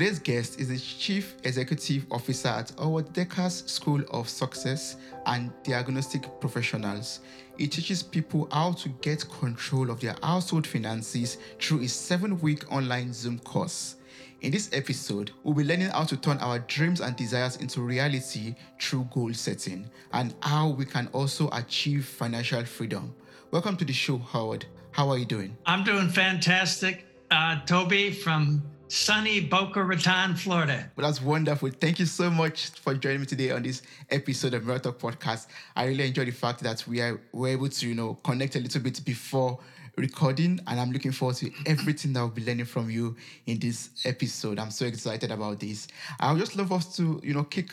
Today's guest is the Chief Executive Officer at Howard Dekkers School of Success and Diagnostic Professionals. He teaches people how to get control of their household finances through a seven week online Zoom course. In this episode, we'll be learning how to turn our dreams and desires into reality through goal setting and how we can also achieve financial freedom. Welcome to the show, Howard. How are you doing? I'm doing fantastic. Uh, Toby from sunny Boca Raton, Florida. Well, that's wonderful. Thank you so much for joining me today on this episode of Mirror Talk Podcast. I really enjoy the fact that we are were able to, you know, connect a little bit before recording, and I'm looking forward to everything that I'll be learning from you in this episode. I'm so excited about this. I would just love us to, you know, kick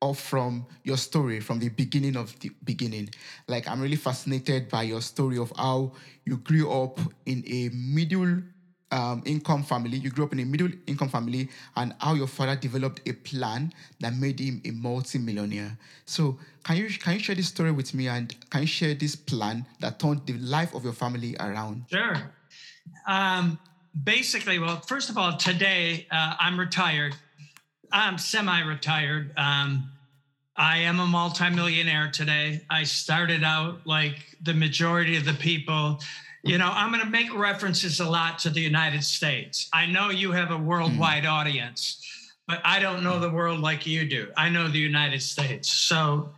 off from your story from the beginning of the beginning. Like I'm really fascinated by your story of how you grew up in a middle um, income family. You grew up in a middle income family, and how your father developed a plan that made him a multi-millionaire. So, can you can you share this story with me, and can you share this plan that turned the life of your family around? Sure. Um, basically, well, first of all, today uh, I'm retired. I'm semi-retired. Um, I am a multimillionaire today. I started out like the majority of the people you know, I'm going to make references a lot to the United States. I know you have a worldwide mm. audience, but I don't know the world like you do. I know the United States. So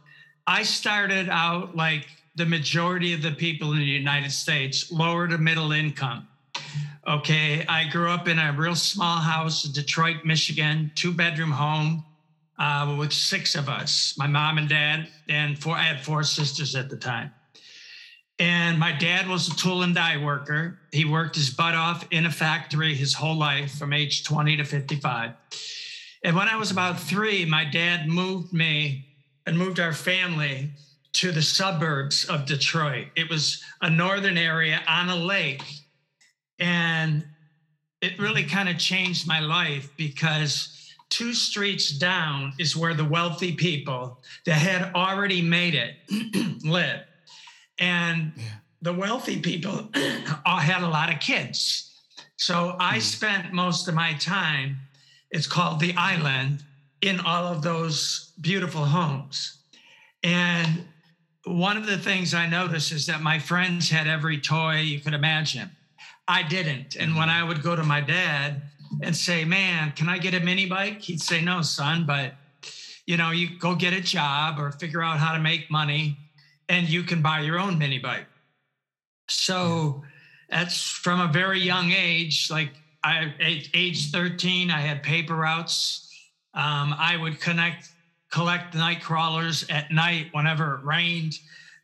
I started out like the majority of the people in the United States, lower to middle income. Okay. I grew up in a real small house in Detroit, Michigan, two bedroom home uh, with six of us my mom and dad, and four, I had four sisters at the time. And my dad was a tool and die worker. He worked his butt off in a factory his whole life from age 20 to 55. And when I was about three, my dad moved me and moved our family to the suburbs of Detroit. It was a northern area on a lake. And it really kind of changed my life because two streets down is where the wealthy people that had already made it live. And yeah. the wealthy people all had a lot of kids. So I mm. spent most of my time, it's called the island, in all of those beautiful homes. And one of the things I noticed is that my friends had every toy you could imagine. I didn't. And when I would go to my dad and say, Man, can I get a mini bike? He'd say, No, son, but you know, you go get a job or figure out how to make money and you can buy your own mini bike. So that's from a very young age. Like I, age 13, I had paper routes. Um, I would connect, collect night crawlers at night whenever it rained.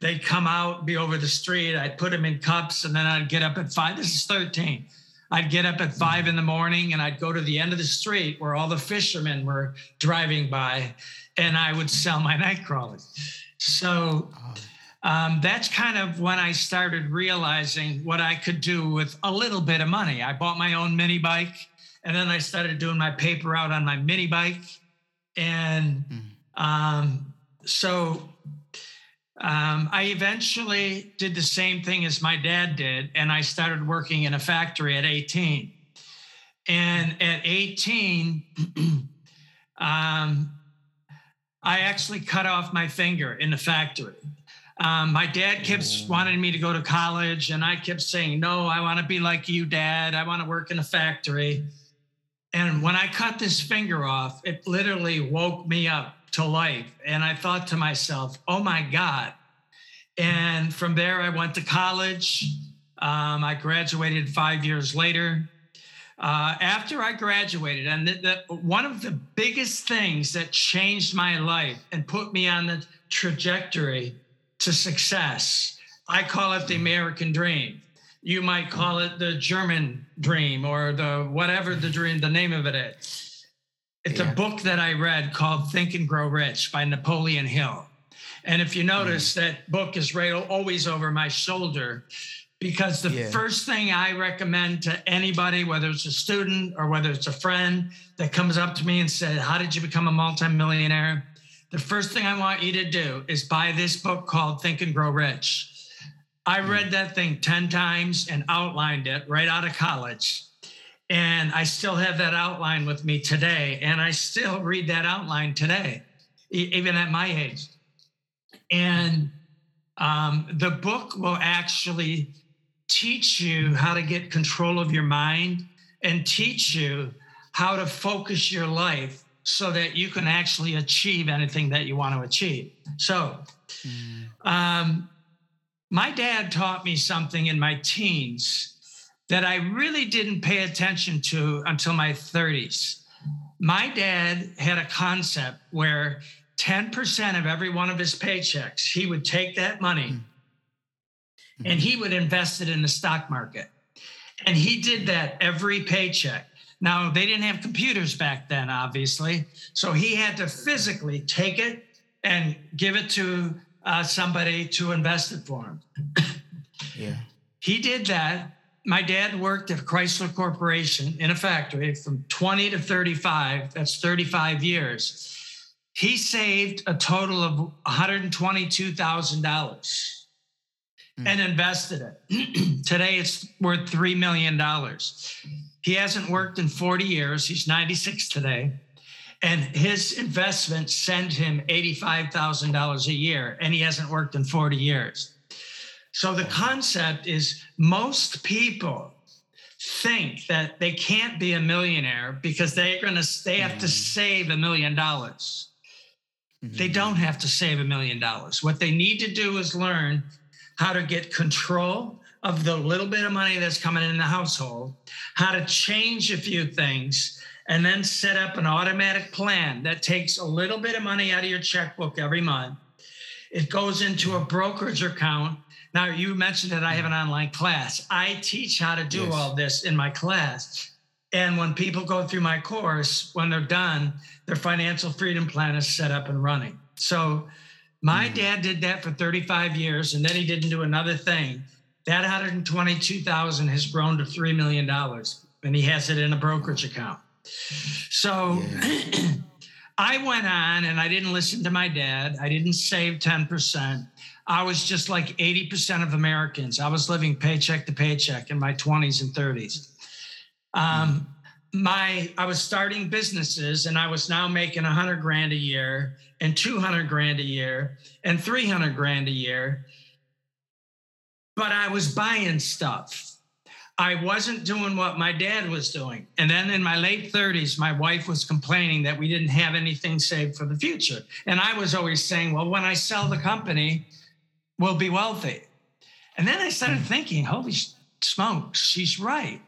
They'd come out, be over the street. I'd put them in cups, and then I'd get up at five. This is 13. I'd get up at five in the morning and I'd go to the end of the street where all the fishermen were driving by, and I would sell my night crawlers. So. Oh um, that's kind of when I started realizing what I could do with a little bit of money. I bought my own mini bike and then I started doing my paper route on my mini bike. And hmm. um, so um, I eventually did the same thing as my dad did, and I started working in a factory at 18. And at 18, um, I actually cut off my finger in the factory. Um, my dad kept wanting me to go to college, and I kept saying, No, I want to be like you, dad. I want to work in a factory. And when I cut this finger off, it literally woke me up to life. And I thought to myself, Oh my God. And from there, I went to college. Um, I graduated five years later. Uh, after I graduated, and the, the, one of the biggest things that changed my life and put me on the trajectory to success. I call it the American dream. You might call it the German dream or the whatever the dream, the name of it is. It's yeah. a book that I read called Think and Grow Rich by Napoleon Hill. And if you notice, mm. that book is right always over my shoulder because the yeah. first thing I recommend to anybody, whether it's a student or whether it's a friend that comes up to me and said, How did you become a multimillionaire? The first thing I want you to do is buy this book called Think and Grow Rich. I hmm. read that thing 10 times and outlined it right out of college. And I still have that outline with me today. And I still read that outline today, even at my age. And um, the book will actually teach you how to get control of your mind and teach you how to focus your life so that you can actually achieve anything that you want to achieve. So, um, my dad taught me something in my teens that I really didn't pay attention to until my 30s. My dad had a concept where 10% of every one of his paychecks, he would take that money and he would invest it in the stock market. And he did that every paycheck. Now, they didn't have computers back then, obviously. So he had to physically take it and give it to uh, somebody to invest it for him. Yeah. He did that. My dad worked at Chrysler Corporation in a factory from 20 to 35. That's 35 years. He saved a total of $122,000 and invested it. Today it's worth $3 million. He hasn't worked in 40 years. He's 96 today. And his investments send him $85,000 a year, and he hasn't worked in 40 years. So the concept is most people think that they can't be a millionaire because they're going to they have to mm-hmm. save a million dollars. They mm-hmm. don't have to save a million dollars. What they need to do is learn how to get control of the little bit of money that's coming in the household, how to change a few things, and then set up an automatic plan that takes a little bit of money out of your checkbook every month. It goes into a brokerage account. Now, you mentioned that I have an online class. I teach how to do Yes. all this in my class. And when people go through my course, when they're done, their financial freedom plan is set up and running. So my hmm. dad did that for 35 years, and then he didn't do another thing. That 122,000 has grown to $3 million, and he has it in a brokerage account. So I went on and I didn't listen to my dad. I didn't save 10%. I was just like 80% of Americans. I was living paycheck to paycheck in my 20s and 30s. Um, my I was starting businesses and I was now making 100 grand a year and 200 grand a year and 300 grand a year. But I was buying stuff. I wasn't doing what my dad was doing. And then in my late 30s, my wife was complaining that we didn't have anything saved for the future. And I was always saying, well, when I sell the company, we'll be wealthy. And then I started thinking, holy smokes, she's right.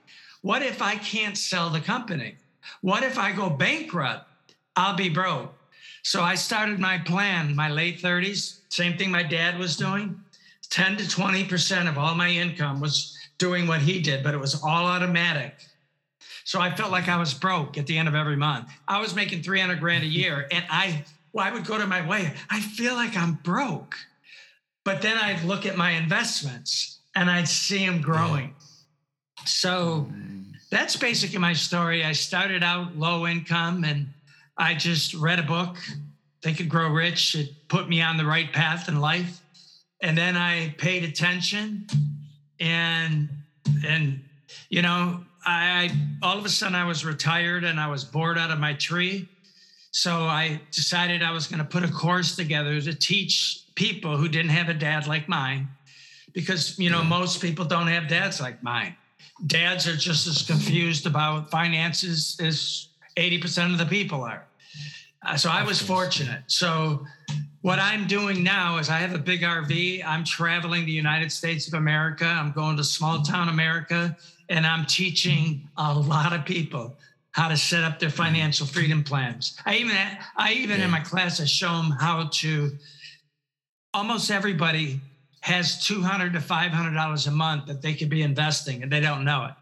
What if I can't sell the company? What if I go bankrupt? I'll be broke. So I started my plan, my late 30s, same thing my dad was doing. 10 to 20% of all my income was doing what he did, but it was all automatic. So I felt like I was broke at the end of every month. I was making 300 grand a year and I well, I would go to my wife, I feel like I'm broke. But then I'd look at my investments and I'd see them growing. So that's basically my story. I started out low income and I just read a book, Think and Grow Rich. It put me on the right path in life. And then I paid attention and and you know, I all of a sudden I was retired and I was bored out of my tree. So I decided I was going to put a course together to teach people who didn't have a dad like mine because you know most people don't have dads like mine dads are just as confused about finances as 80% of the people are. Uh, so I was fortunate. So what I'm doing now is I have a big RV. I'm traveling the United States of America. I'm going to small town America and I'm teaching a lot of people how to set up their mm-hmm. financial freedom plans. I even I even in my class I show them how to almost everybody has 200 to 500 dollars a month that they could be investing and they don't know it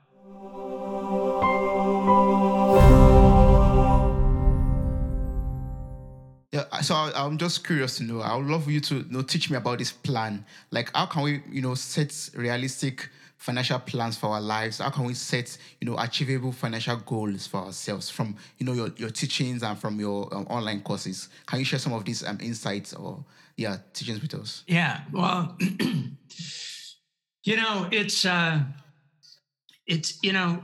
so I, I'm just curious to know. I would love you to you know, teach me about this plan. Like, how can we, you know, set realistic financial plans for our lives? How can we set, you know, achievable financial goals for ourselves from, you know, your, your teachings and from your um, online courses? Can you share some of these um, insights or, yeah, teachings with us? yeah well you know it's uh it's you know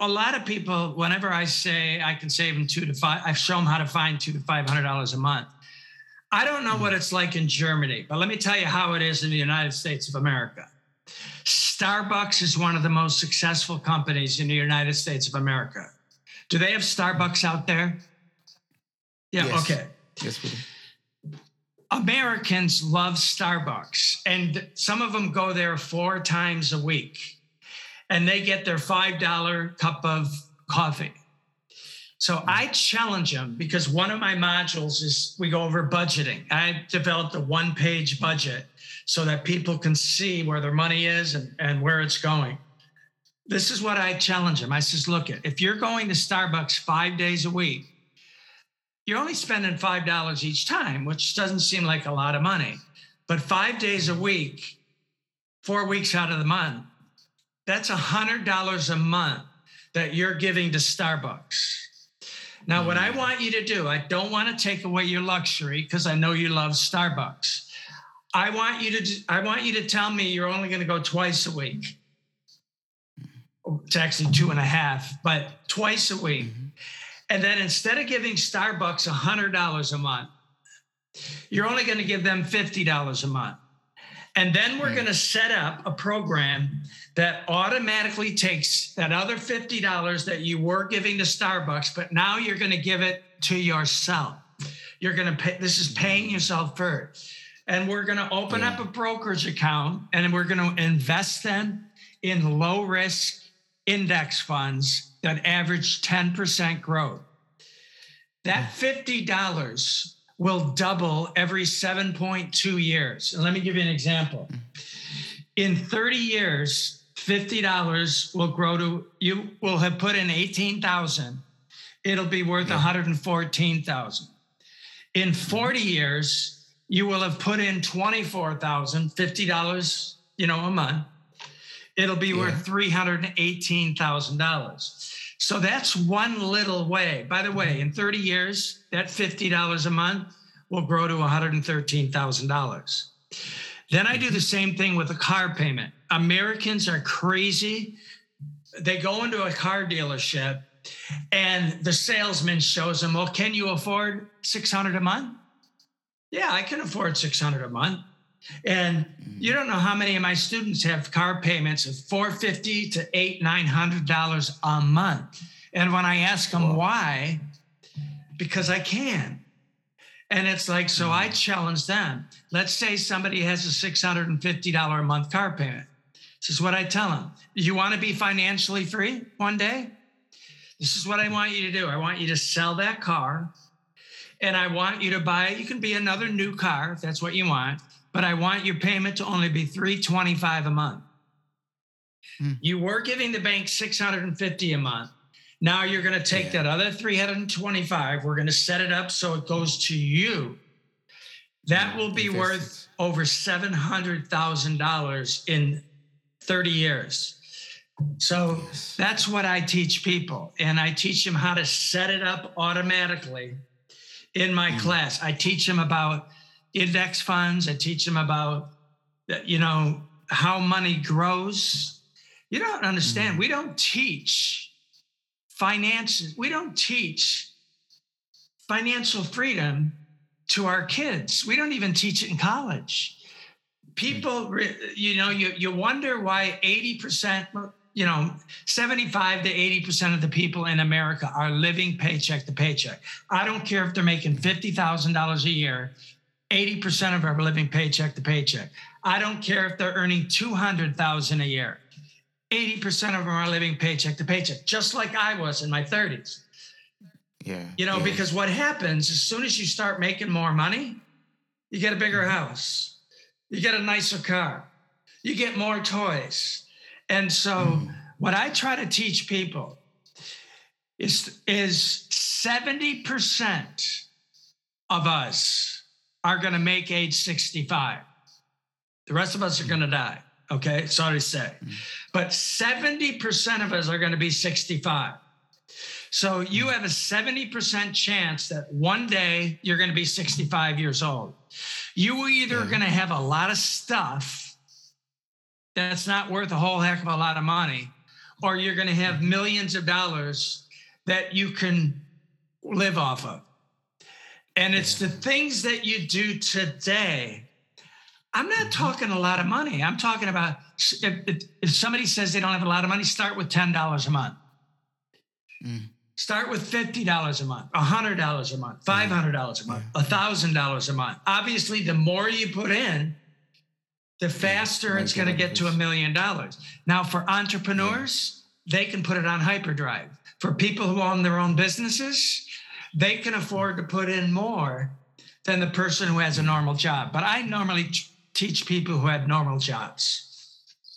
a lot of people, whenever I say I can save them two to five, I show them how to find two to five hundred dollars a month. I don't know what it's like in Germany, but let me tell you how it is in the United States of America. Starbucks is one of the most successful companies in the United States of America. Do they have Starbucks out there? Yeah, Yes. okay. Yes, we do. Americans love Starbucks, and some of them go there four times a week, and they get their $5 cup of coffee. So hmm. I challenge them because one of my modules is we go over budgeting. I developed a one page budget so that people can see where their money is and, and where it's going. This is what I challenge them. I says, look, if you're going to Starbucks five days a week, you're only spending five dollars each time, which doesn't seem like a lot of money. But five days a week, four weeks out of the month, that's a hundred dollars a month that you're giving to Starbucks. Now, what I mm. want you to do, I don't want to take away your luxury because I know you love Starbucks. I want you to I want you to tell me you're only going to go twice a week. It's actually two and a half, but twice a week. Mm-hmm. And then instead of giving Starbucks $100 a month, you're only going to give them $50 a month. And then we're hmm. going to set up a program that automatically takes that other $50 that you were giving to Starbucks, but now you're going to give it to yourself. You're going to pay, this is paying hmm. yourself first. And we're going to open Yeah. up a brokerage account and we're going to invest them in low risk index funds that average 10% growth. That hmm. $50 will double every 7.2 years. And let me give you an example. In 30 years, $50 will grow to you will have put in 18,000. It'll be worth 114,000. In 40 years, you will have put in 24,000, $50, you know, a month. It'll be Yeah. worth $318,000. So that's one little way. By the way, in 30 years, that $50 a month will grow to $113,000. Then I do the same thing with a car payment. Americans are crazy. They go into a car dealership and the salesman shows them, well, can you afford 600 a month? Yeah, I can afford 600 a month. And mm-hmm. you don't know how many of my students have car payments of 450 to eight, nine hundred dollars a month. And when I ask them why, because I can. And it's like, so I mm-hmm. challenge them. Let's say somebody has a $650 a month car payment. This is what I tell them. You want to be financially free one day? This is what I want you to do. I want you to sell that car and I want you to buy, you can be another new car if that's what you want, but I want your payment to only be 325 a month. Hmm. You were giving the bank 650 a month. Now you're going to take Yeah. that other 325. We're going to set it up so it goes to you. That Yeah, will be worth over $700,000 in 30 years. So Yes. that's what I teach people. And I teach them how to set it up automatically in my class. I teach them about index funds. I teach them about, you know, how money grows. You don't understand. Mm-hmm. We don't teach finances. We don't teach financial freedom to our kids. We don't even teach it in college. People, you know, you, you wonder why 80%, you know, 75 to 80% of the people in America are living paycheck to paycheck. I don't care if they're making $50,000 a year, 80% of them are living paycheck to paycheck. I don't care if they're earning 200,000 a year. 80% of them are living paycheck to paycheck, just like I was in my 30s. Yeah. You know, yeah. because what happens as soon as you start making more money, you get a bigger mm-hmm. house, you get a nicer car, you get more toys. And so, mm. what I try to teach people is, is 70% of us are going to make age 65. The rest of us are going to die. Okay. Sorry to say. But 70% of us are going to be 65. So you mm-hmm. have a 70% chance that one day you're going to be 65 years old. You either are going to have a lot of stuff that's not worth a whole heck of a lot of money, or you're going to have mm-hmm. millions of dollars that you can live off of. And it's the things that you do today. I'm not mm-hmm. talking a lot of money. I'm talking about if, if, somebody says they don't have a lot of money, start with $10 a month. Mm. Start with $50 a month, $100 a month, $500 a month, $1,000 a month. Obviously, the more you put in, the faster yeah, it's going to get to a million dollars. Now, for entrepreneurs, yeah. they can put it on hyperdrive. For people who own their own businesses, they can afford to put in more than the person who has a normal job. But I normally t- teach people who have normal jobs.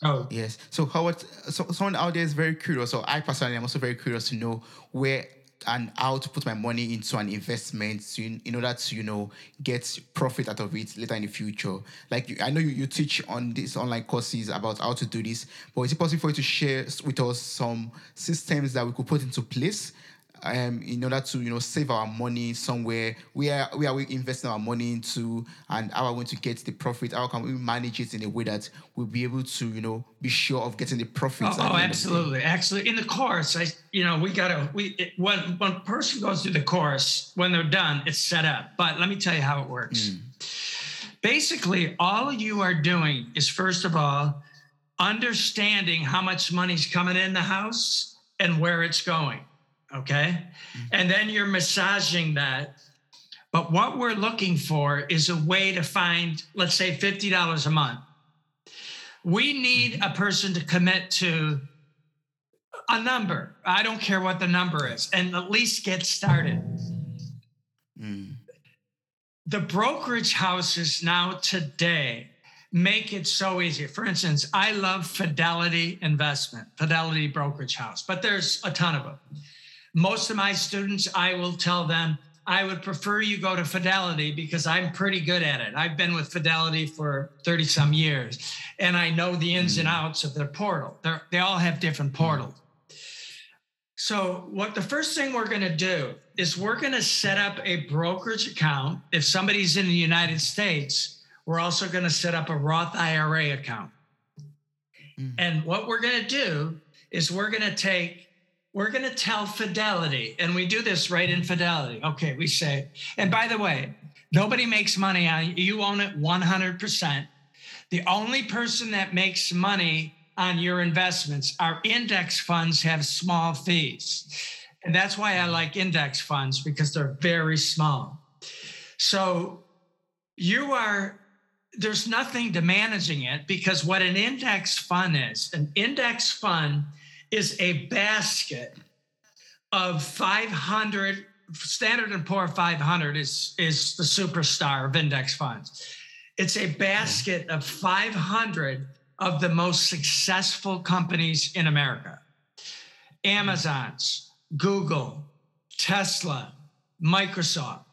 Oh yes. So Howard, so someone out there is very curious. So I personally am also very curious to know where and how to put my money into an investment in, in order to you know get profit out of it later in the future like i know you, you teach on these online courses about how to do this but is it possible for you to share with us some systems that we could put into place um, in order to you know save our money somewhere where where are we investing our money into and how are we going to get the profit? How can we manage it in a way that we'll be able to you know be sure of getting the profit oh, oh absolutely. actually in the course i you know we gotta we it, when when person goes through the course when they're done it's set up. But let me tell you how it works. Mm. basically all you are doing is first of all understanding how much money's coming in the house and where it's going Okay. Mm-hmm. And then you're massaging that. But what we're looking for is a way to find, let's say, $50 a month. We need mm-hmm. a person to commit to a number. I don't care what the number is, and at least get started. Mm. The brokerage houses now today make it so easy. For instance, I love Fidelity Investment, Fidelity Brokerage House, but there's a ton of them. Most of my students, I will tell them, I would prefer you go to Fidelity because I'm pretty good at it. I've been with Fidelity for 30 some years and I know the ins and mm. outs of their portal. They're, they all have different mm. portals. So, what the first thing we're going to do is we're going to set up a brokerage account. If somebody's in the United States, we're also going to set up a Roth IRA account. Mm. And what we're going to do is we're going to take we're going to tell Fidelity, and we do this right in Fidelity. Okay, we say, and by the way, nobody makes money on you. You own it 100%. The only person that makes money on your investments are index funds have small fees. And that's why I like index funds because they're very small. So you are there's nothing to managing it because what an index fund is, an index fund is a basket of 500 standard and poor 500 is is the superstar of index funds. It's a basket of 500 of the most successful companies in america. Amazon's google tesla microsoft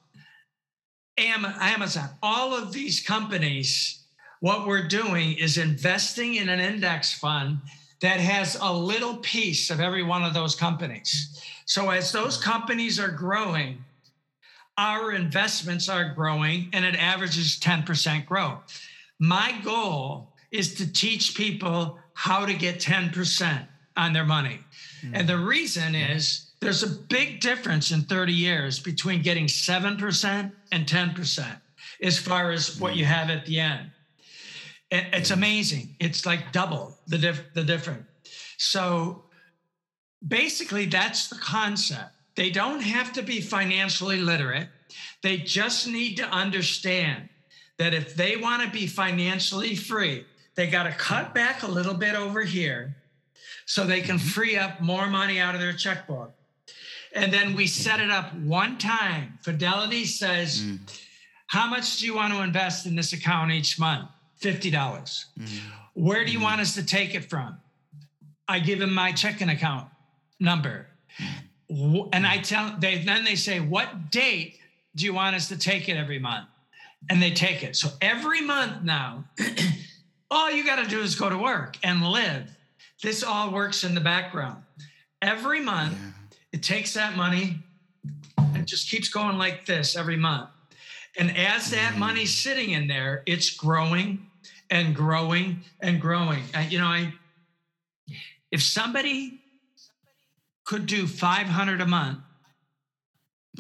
amazon. All of these companies what we're doing is investing in an index fund that has a little piece of every one of those companies. So as those companies are growing, our investments are growing and it averages 10% growth. My goal is to teach people how to get 10% on their money. Mm-hmm. And the reason is there's a big difference in 30 years between getting 7% and 10% as far as what you have at the end it's amazing. It's like double the diff- the different. So basically, that's the concept. They don't have to be financially literate. They just need to understand that if they want to be financially free, they got to cut back a little bit over here so they can mm-hmm. free up more money out of their checkbook. And then we set it up one time. Fidelity says, mm. How much do you want to invest in this account each month? 50. dollars mm-hmm. Where do you mm-hmm. want us to take it from? I give him my checking account number. And I tell they then they say, what date do you want us to take it every month? And they take it. So every month now, all you got to do is go to work and live. This all works in the background. Every month, yeah. it takes that money and just keeps going like this every month. And as that mm-hmm. money's sitting in there, it's growing and growing and growing. And, you know, I, if somebody could do 500 a month,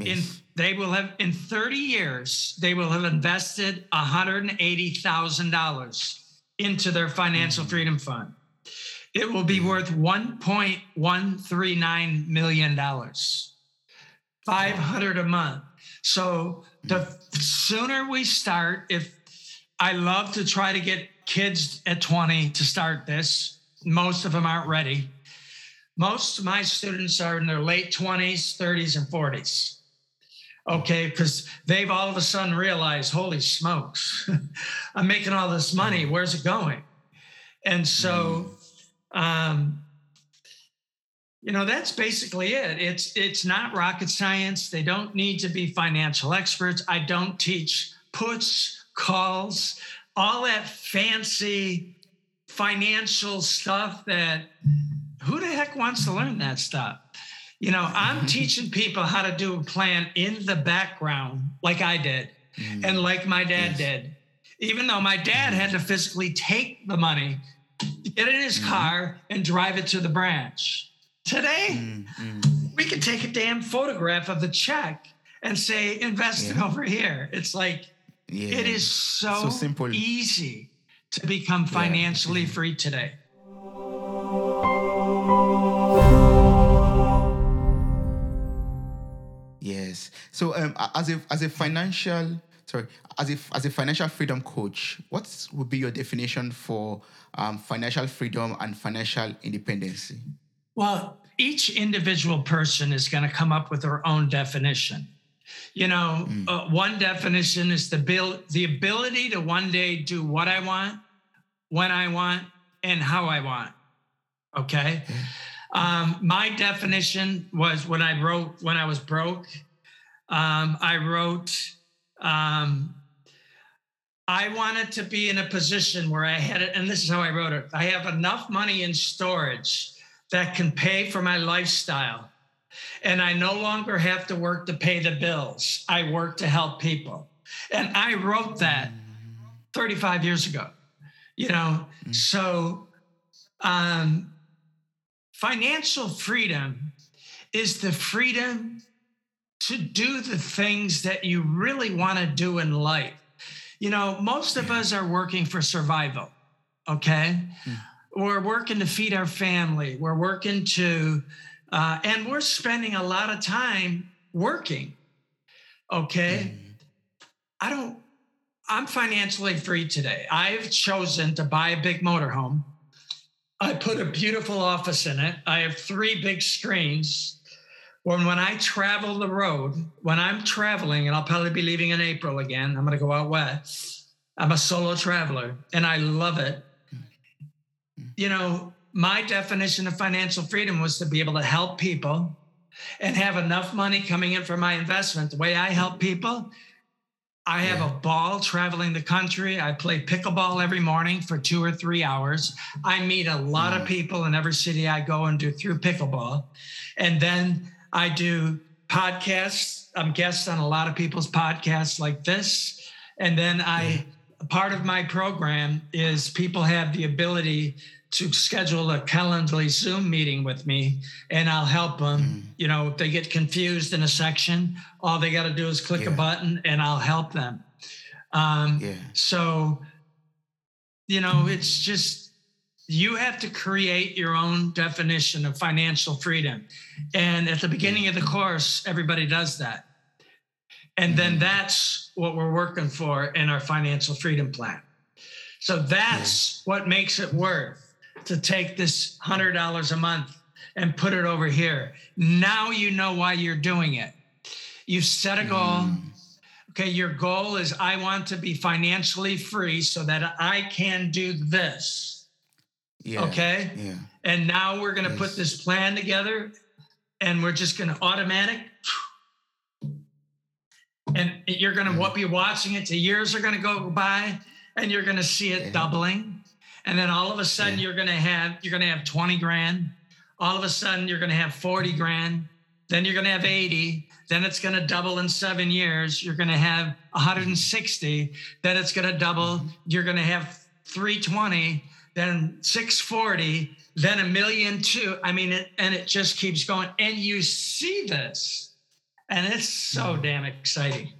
in they will have in 30 years they will have invested $180,000 into their financial mm-hmm. freedom fund. It will be mm-hmm. worth 1.139 million dollars. 500 a month. So the mm. sooner we start if I love to try to get kids at 20 to start this. Most of them aren't ready. Most of my students are in their late 20s, 30s, and 40s. Okay, because they've all of a sudden realized, holy smokes, I'm making all this money. Where's it going? And so, um, you know, that's basically it. It's it's not rocket science. They don't need to be financial experts. I don't teach puts, calls, all that fancy financial stuff that who the heck wants to learn that stuff? You know, I'm teaching people how to do a plan in the background, like I did, and like my dad Yes. did. Even though my dad had to physically take the money, get in his car, and drive it to the branch. Today, Mm, mm. we can take a damn photograph of the check and say, invest it over here. It's like, Yeah. it is so, So simple. easy to become financially free today. Yes. So, um, as a as a financial sorry as a as a financial freedom coach, what would be your definition for um, financial freedom and financial independence? Well, each individual person is going to come up with their own definition. You know, uh, one definition is the the ability to one day do what I want, when I want, and how I want. Okay. Um, my definition was when I wrote when I was broke. Um, I wrote. Um, I wanted to be in a position where I had it, and this is how I wrote it. I have enough money in storage that can pay for my lifestyle. And I no longer have to work to pay the bills. I work to help people. And I wrote that 35 years ago. You know, so um, financial freedom is the freedom to do the things that you really want to do in life. You know, most of us are working for survival, okay? We're working to feed our family. We're working to, uh, and we're spending a lot of time working, okay? I don't, I'm financially free today. I've chosen to buy a big motorhome. I put a beautiful office in it. I have three big screens. When when I travel the road, when I'm traveling, and I'll probably be leaving in April again, I'm going to go out west. I'm a solo traveler, and I love it. You know, my definition of financial freedom was to be able to help people and have enough money coming in for my investment. The way I help people, I have a ball traveling the country. I play pickleball every morning for two or three hours. I meet a lot of mm. people in every city I go and do through pickleball. And then I do podcasts. I'm guest on a lot of people's podcasts like this. And then I, part of my program is people have the ability to schedule a Calendly Zoom meeting with me and I'll help them. Mm. You know, if they get confused in a section, all they got to do is click a button and I'll help them. Um, Yeah. so, you know, mm. it's just you have to create your own definition of financial freedom. And at the beginning of the course, everybody does that. And then mm. that's what we're working for in our financial freedom plan. So that's what makes it worth to take this $100 a month and put it over here. Now you know why you're doing it. You set a goal. Mm. Okay, your goal is I want to be financially free so that I can do this. Yeah. Okay. Yeah. And now we're going to Yes. put this plan together and we're just going to automatic. And you're going to what be watching it. The years are going to go by and you're going to see it Yeah. doubling. And then all of a sudden Yeah. you're going to have, you're going to have 20 grand. All of a sudden you're going to have 40 grand. Then you're going to have 80. Then it's going to double in seven years. You're going to have 160. Then it's going to double. Mm-hmm. You're going to have 320. then 640, then a million two. I mean, it, and it just keeps going. And you see this, and it's so mm-hmm. damn exciting.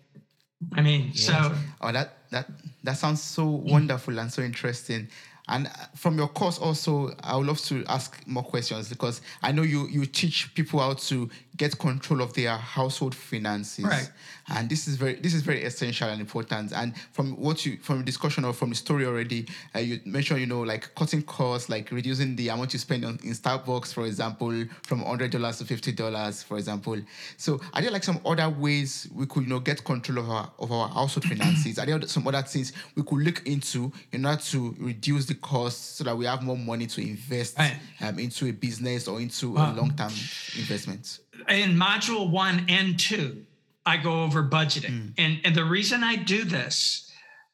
I mean, so oh, that that that sounds so wonderful and so interesting. And uh, from your course, also, I would love to ask more questions because I know you you teach people how to get control of their household finances. Right. And this is very this is very essential and important. And from what you from the discussion or from the story already, uh, you mentioned you know like cutting costs, like reducing the amount you spend on in Starbucks, for example, from hundred dollars to fifty dollars, for example. So are there like some other ways we could you know get control of our of our household finances? Are there some other things we could look into in order to reduce the costs so that we have more money to invest Right. um, into a business or into a long term investment? In module one and two, I go over budgeting. And, and the reason I do this,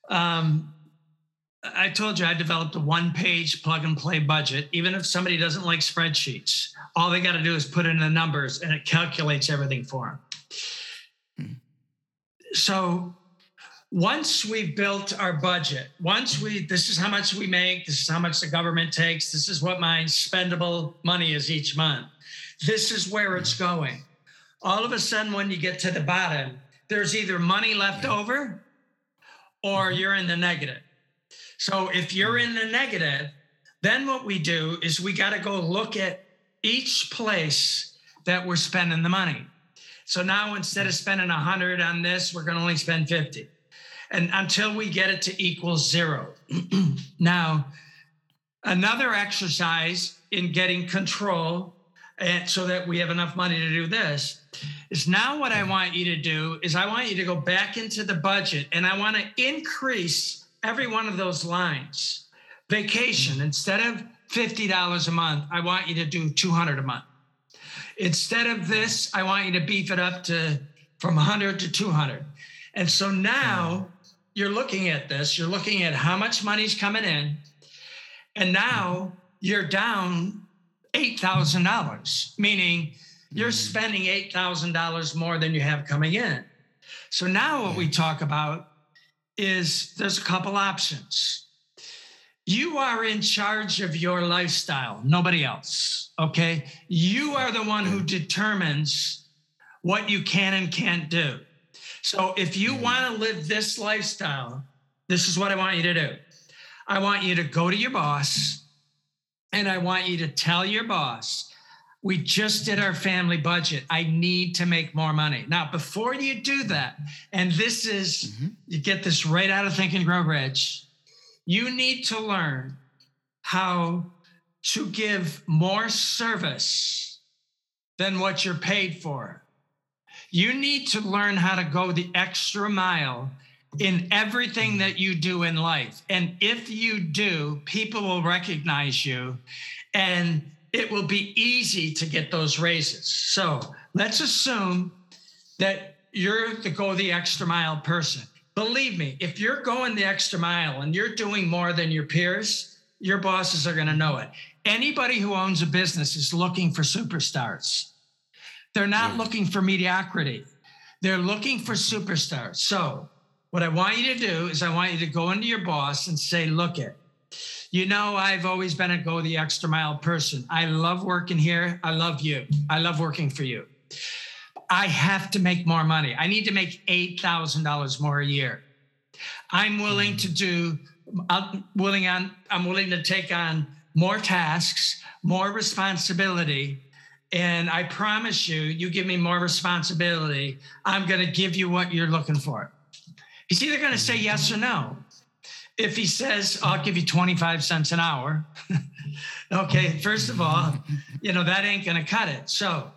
um, I told you I developed a one page plug and play budget. Even if somebody doesn't like spreadsheets, all they got to do is put in the numbers and it calculates everything for them. So once we've built our budget, once we, this is how much we make, this is how much the government takes, this is what my spendable money is each month, this is where it's going. All of a sudden, when you get to the bottom, there's either money left over or mm-hmm. you're in the negative. So if you're mm-hmm. in the negative, then what we do is we got to go look at each place that we're spending the money. So now instead of mm-hmm. spending 100 on this, we're going to only spend 50. And until we get it to equal zero. now, another exercise in getting control and so that we have enough money to do this is now what I mm-hmm. want you to do is I want you to go back into the budget and I want to increase every one of those lines. Vacation instead of $50 a month, I want you to do 200 a month. Instead of this, I want you to beef it up to from 100 to 200. And so now mm-hmm. you're looking at this, you're looking at how much money's coming in, and now mm-hmm. you're down $8,000, meaning you're mm-hmm. spending $8,000 more than you have coming in. So now what we talk about is there's a couple options. You are in charge of your lifestyle, nobody else. Okay. You are the one who determines what you can and can't do. So if you mm-hmm. want to live this lifestyle, this is what I want you to do. I want you to go to your boss and I want you to tell your boss, we just did our family budget. I need to make more money. Now, before you do that, and this is, mm-hmm. you get this right out of Think and Grow Rich, you need to learn how to give more service than what you're paid for. You need to learn how to go the extra mile in everything that you do in life. And if you do, people will recognize you and it will be easy to get those raises. So let's assume that you're the go the extra mile person. Believe me, if you're going the extra mile and you're doing more than your peers, your bosses are going to know it. Anybody who owns a business is looking for superstars. They're not hmm. looking for mediocrity. They're looking for superstars. So, what I want you to do is I want you to go into your boss and say, look it, you know, I've always been a go the extra mile person. I love working here. I love you. I love working for you. I have to make more money. I need to make $8,000 more a year. I'm willing to do, I'm willing on, I'm willing to take on more tasks, more responsibility. And I promise you, you give me more responsibility, I'm going to give you what you're looking for. He's either going to say yes or no. If he says, I'll give you 25 cents an hour, okay, first of all, you know, that ain't going to cut it. So,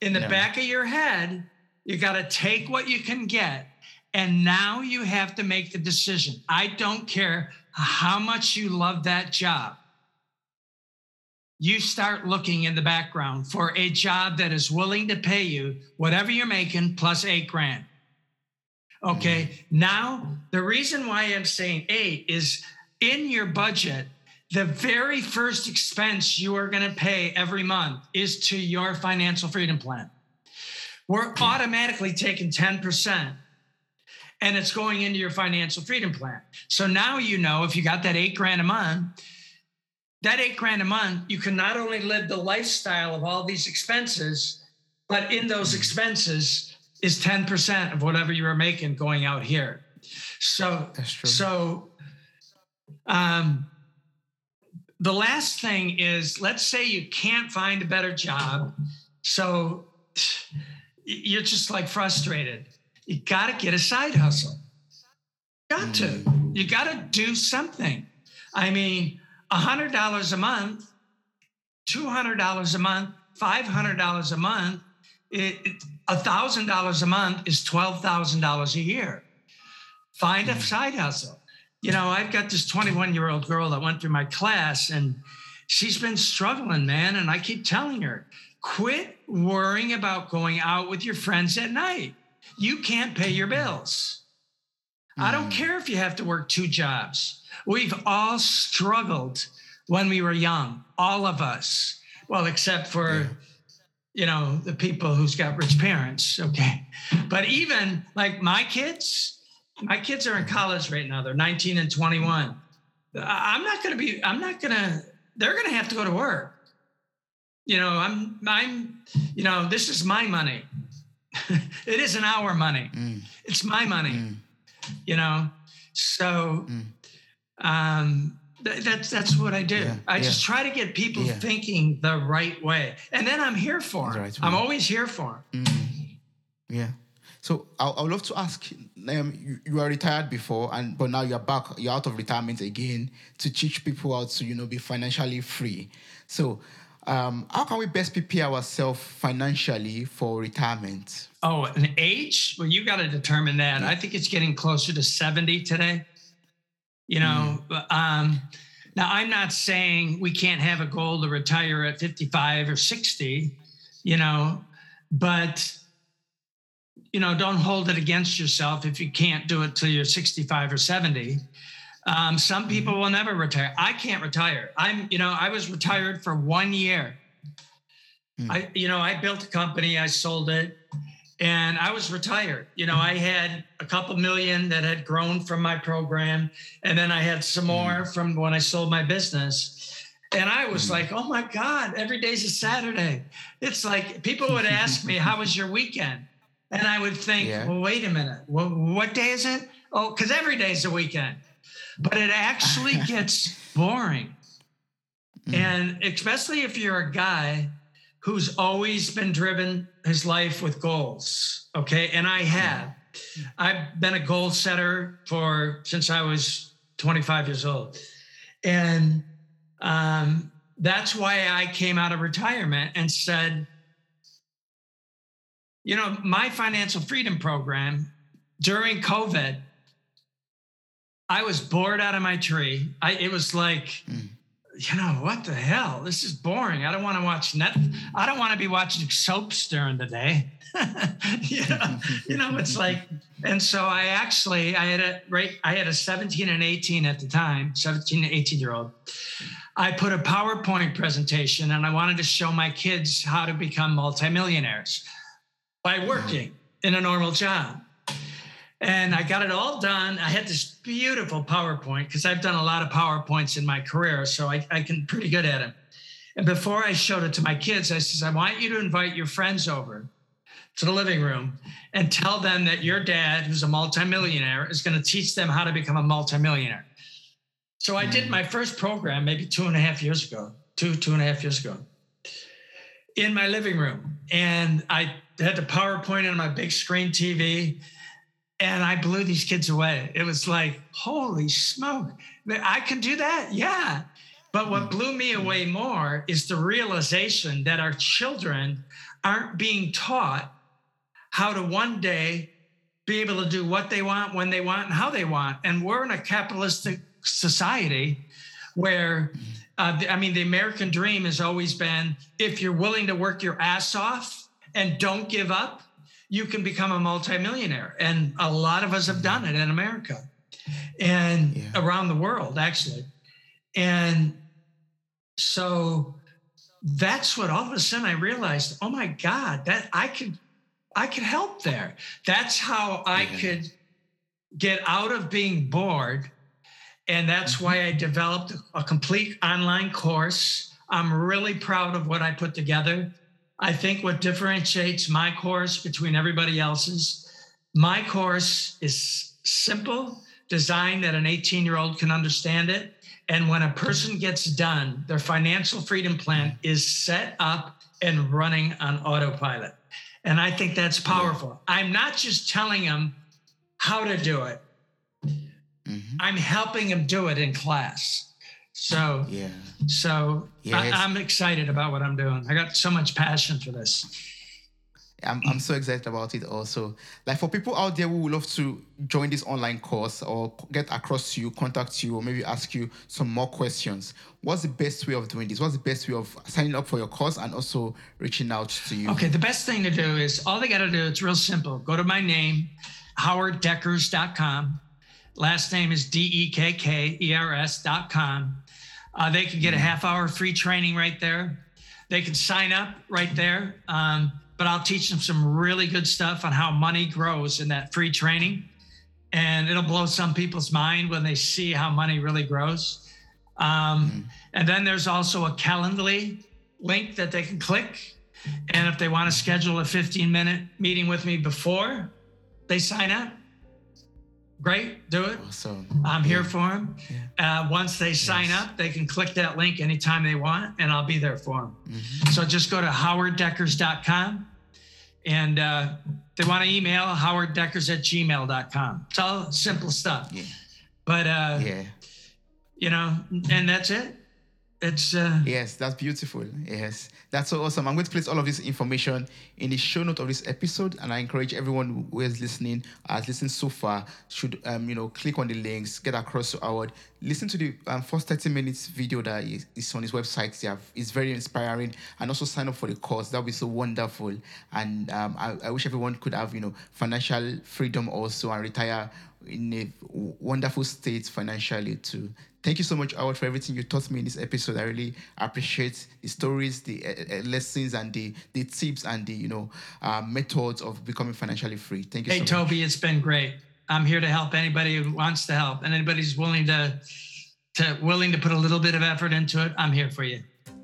in the Yeah. back of your head, you got to take what you can get. And now you have to make the decision. I don't care how much you love that job. You start looking in the background for a job that is willing to pay you whatever you're making plus eight grand. Okay. Now, the reason why I'm saying eight is in your budget, the very first expense you are going to pay every month is to your financial freedom plan. We're automatically taking 10% and it's going into your financial freedom plan. So now you know if you got that eight grand a month, that eight grand a month, you can not only live the lifestyle of all these expenses, but in those expenses is 10% of whatever you were making going out here. So, That's true. so, um, the last thing is let's say you can't find a better job. So you're just like frustrated. You got to get a side hustle. Got to. You got to do something. I mean, $100 a month, $200 a month, $500 a month, it, it, $1,000 a month is $12,000 a year. Find a mm. side hustle. You know, I've got this 21 year old girl that went through my class and she's been struggling, man. And I keep telling her, quit worrying about going out with your friends at night. You can't pay your bills. I don't mm. care if you have to work two jobs. We've all struggled when we were young, all of us. Well, except for, you know, the people who's got rich parents. Okay. But even like my kids, my kids are in college right now. They're 19 and 21. I- I'm not going to be, I'm not going to, they're going to have to go to work. You know, I'm, I'm, you know, this is my money. it isn't our money. Mm. It's my money Mm. you know so um th- that's that's what i do Yeah, i yeah. just try to get people Yeah. thinking the right way and then i'm here for The them right i'm always here for them Mm. Yeah. So I I would love to ask. Um, you, you were retired before, and but now you're back. You're out of retirement again to teach people how to you know be financially free. So, um, how can we best prepare ourselves financially for retirement? oh an age well you got to determine that i think it's getting closer to 70 today you know um now i'm not saying we can't have a goal to retire at 55 or 60 you know but you know don't hold it against yourself if you can't do it till you're 65 or 70 um, some people will never retire. I can't retire. I'm you know i was retired for one year. I you know i built a company i sold it and i was retired. You know i had a couple million that had grown from my program and then i had some more mm. from when i sold my business. And i was mm. like oh my god every day's a saturday. It's like people would ask me how was your weekend? And i would think Yeah. well wait a minute. Well, what day is it? Oh because every day's a weekend. But it actually gets boring. Mm. And especially if you're a guy who's always been driven his life with goals. Okay. And I have. I've been a goal setter for since I was 25 years old. And um, that's why I came out of retirement and said, you know, my financial freedom program during COVID, I was bored out of my tree. I, it was like, you know, what the hell? This is boring. I don't want to watch net. I don't want to be watching soaps during the day. you, know, you know, it's like, and so I actually, I had a right, I had a 17 and 18 at the time, 17 and 18 year old. I put a PowerPoint presentation and I wanted to show my kids how to become multimillionaires by working in a normal job. And I got it all done. I had this beautiful PowerPoint because I've done a lot of PowerPoints in my career, so I, I can pretty good at it. And before I showed it to my kids, I says, I want you to invite your friends over to the living room and tell them that your dad, who's a multimillionaire, is going to teach them how to become a multimillionaire. So I did mm. my first program maybe two and a half years ago, two, two and a half years ago, in my living room. And I had the PowerPoint on my big screen TV and I blew these kids away. It was like, holy smoke, I can do that? Yeah. But what blew me away more is the realization that our children aren't being taught how to one day be able to do what they want, when they want, and how they want. And we're in a capitalistic society where, uh, the- I mean, the American dream has always been if you're willing to work your ass off and don't give up, you can become a multimillionaire. And a lot of us have done it in America and Yeah. around the world, actually. And so that's what all of a sudden I realized, oh my God, that I could I could help there. That's how I Yeah. could get out of being bored And that's mm-hmm. why I developed a complete online course. I'm really proud of what I put together. I think what differentiates my course between everybody else's, my course is simple, designed that an 18 year old can understand it. And when a person gets done, their financial freedom plan is set up and running on autopilot. And I think that's powerful. I'm not just telling them how to do it, mm-hmm. I'm helping them do it in class. So, yeah. So yeah, I, I'm excited about what I'm doing. I got so much passion for this. I'm, I'm so excited about it also. Like for people out there who would love to join this online course or get across to you, contact you, or maybe ask you some more questions, what's the best way of doing this? What's the best way of signing up for your course and also reaching out to you? Okay, the best thing to do is all they got to do, it's real simple. Go to my name, howarddekkers.com. Last name is D E K K E R S.com. Uh, they can get a mm. half hour free training right there. They can sign up right there. Um, but I'll teach them some really good stuff on how money grows in that free training. And it'll blow some people's mind when they see how money really grows. Um, mm-hmm. And then there's also a Calendly link that they can click. And if they want to schedule a 15 minute meeting with me before they sign up, great, do it. Awesome. I'm here for them. Yeah. Uh, once they sign yes. up, they can click that link anytime they want, and I'll be there for them. Mm-hmm. So just go to howarddekkers.com and uh, they want to email howarddekkers at gmail.com. It's all simple stuff. Yeah. But, uh, yeah. you know, and that's it. It's uh, yes, that's beautiful. Yes, that's so awesome. I'm going to place all of this information in the show note of this episode, and I encourage everyone who is listening, has listened so far, should um you know click on the links, get across to Howard, listen to the um, first 30 minutes video that is, is on his website. Yeah, it's very inspiring, and also sign up for the course. That would be so wonderful. And um, I, I wish everyone could have you know financial freedom also and retire in a wonderful state financially too. Thank you so much, Howard, for everything you taught me in this episode. I really appreciate the stories, the uh, uh, lessons, and the the tips and the you know uh, methods of becoming financially free. Thank you. So much. Hey, so Toby, it's been great. I'm here to help anybody who wants to help, and anybody's willing to to willing to put a little bit of effort into it. I'm here for you.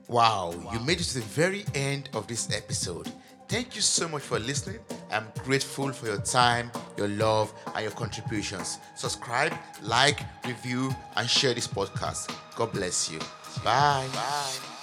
Wow, wow. you made it to the very end of this episode. Thank you so much for listening. I'm grateful for your time, your love, and your contributions. Subscribe, like, review, and share this podcast. God bless you. Bye. Bye.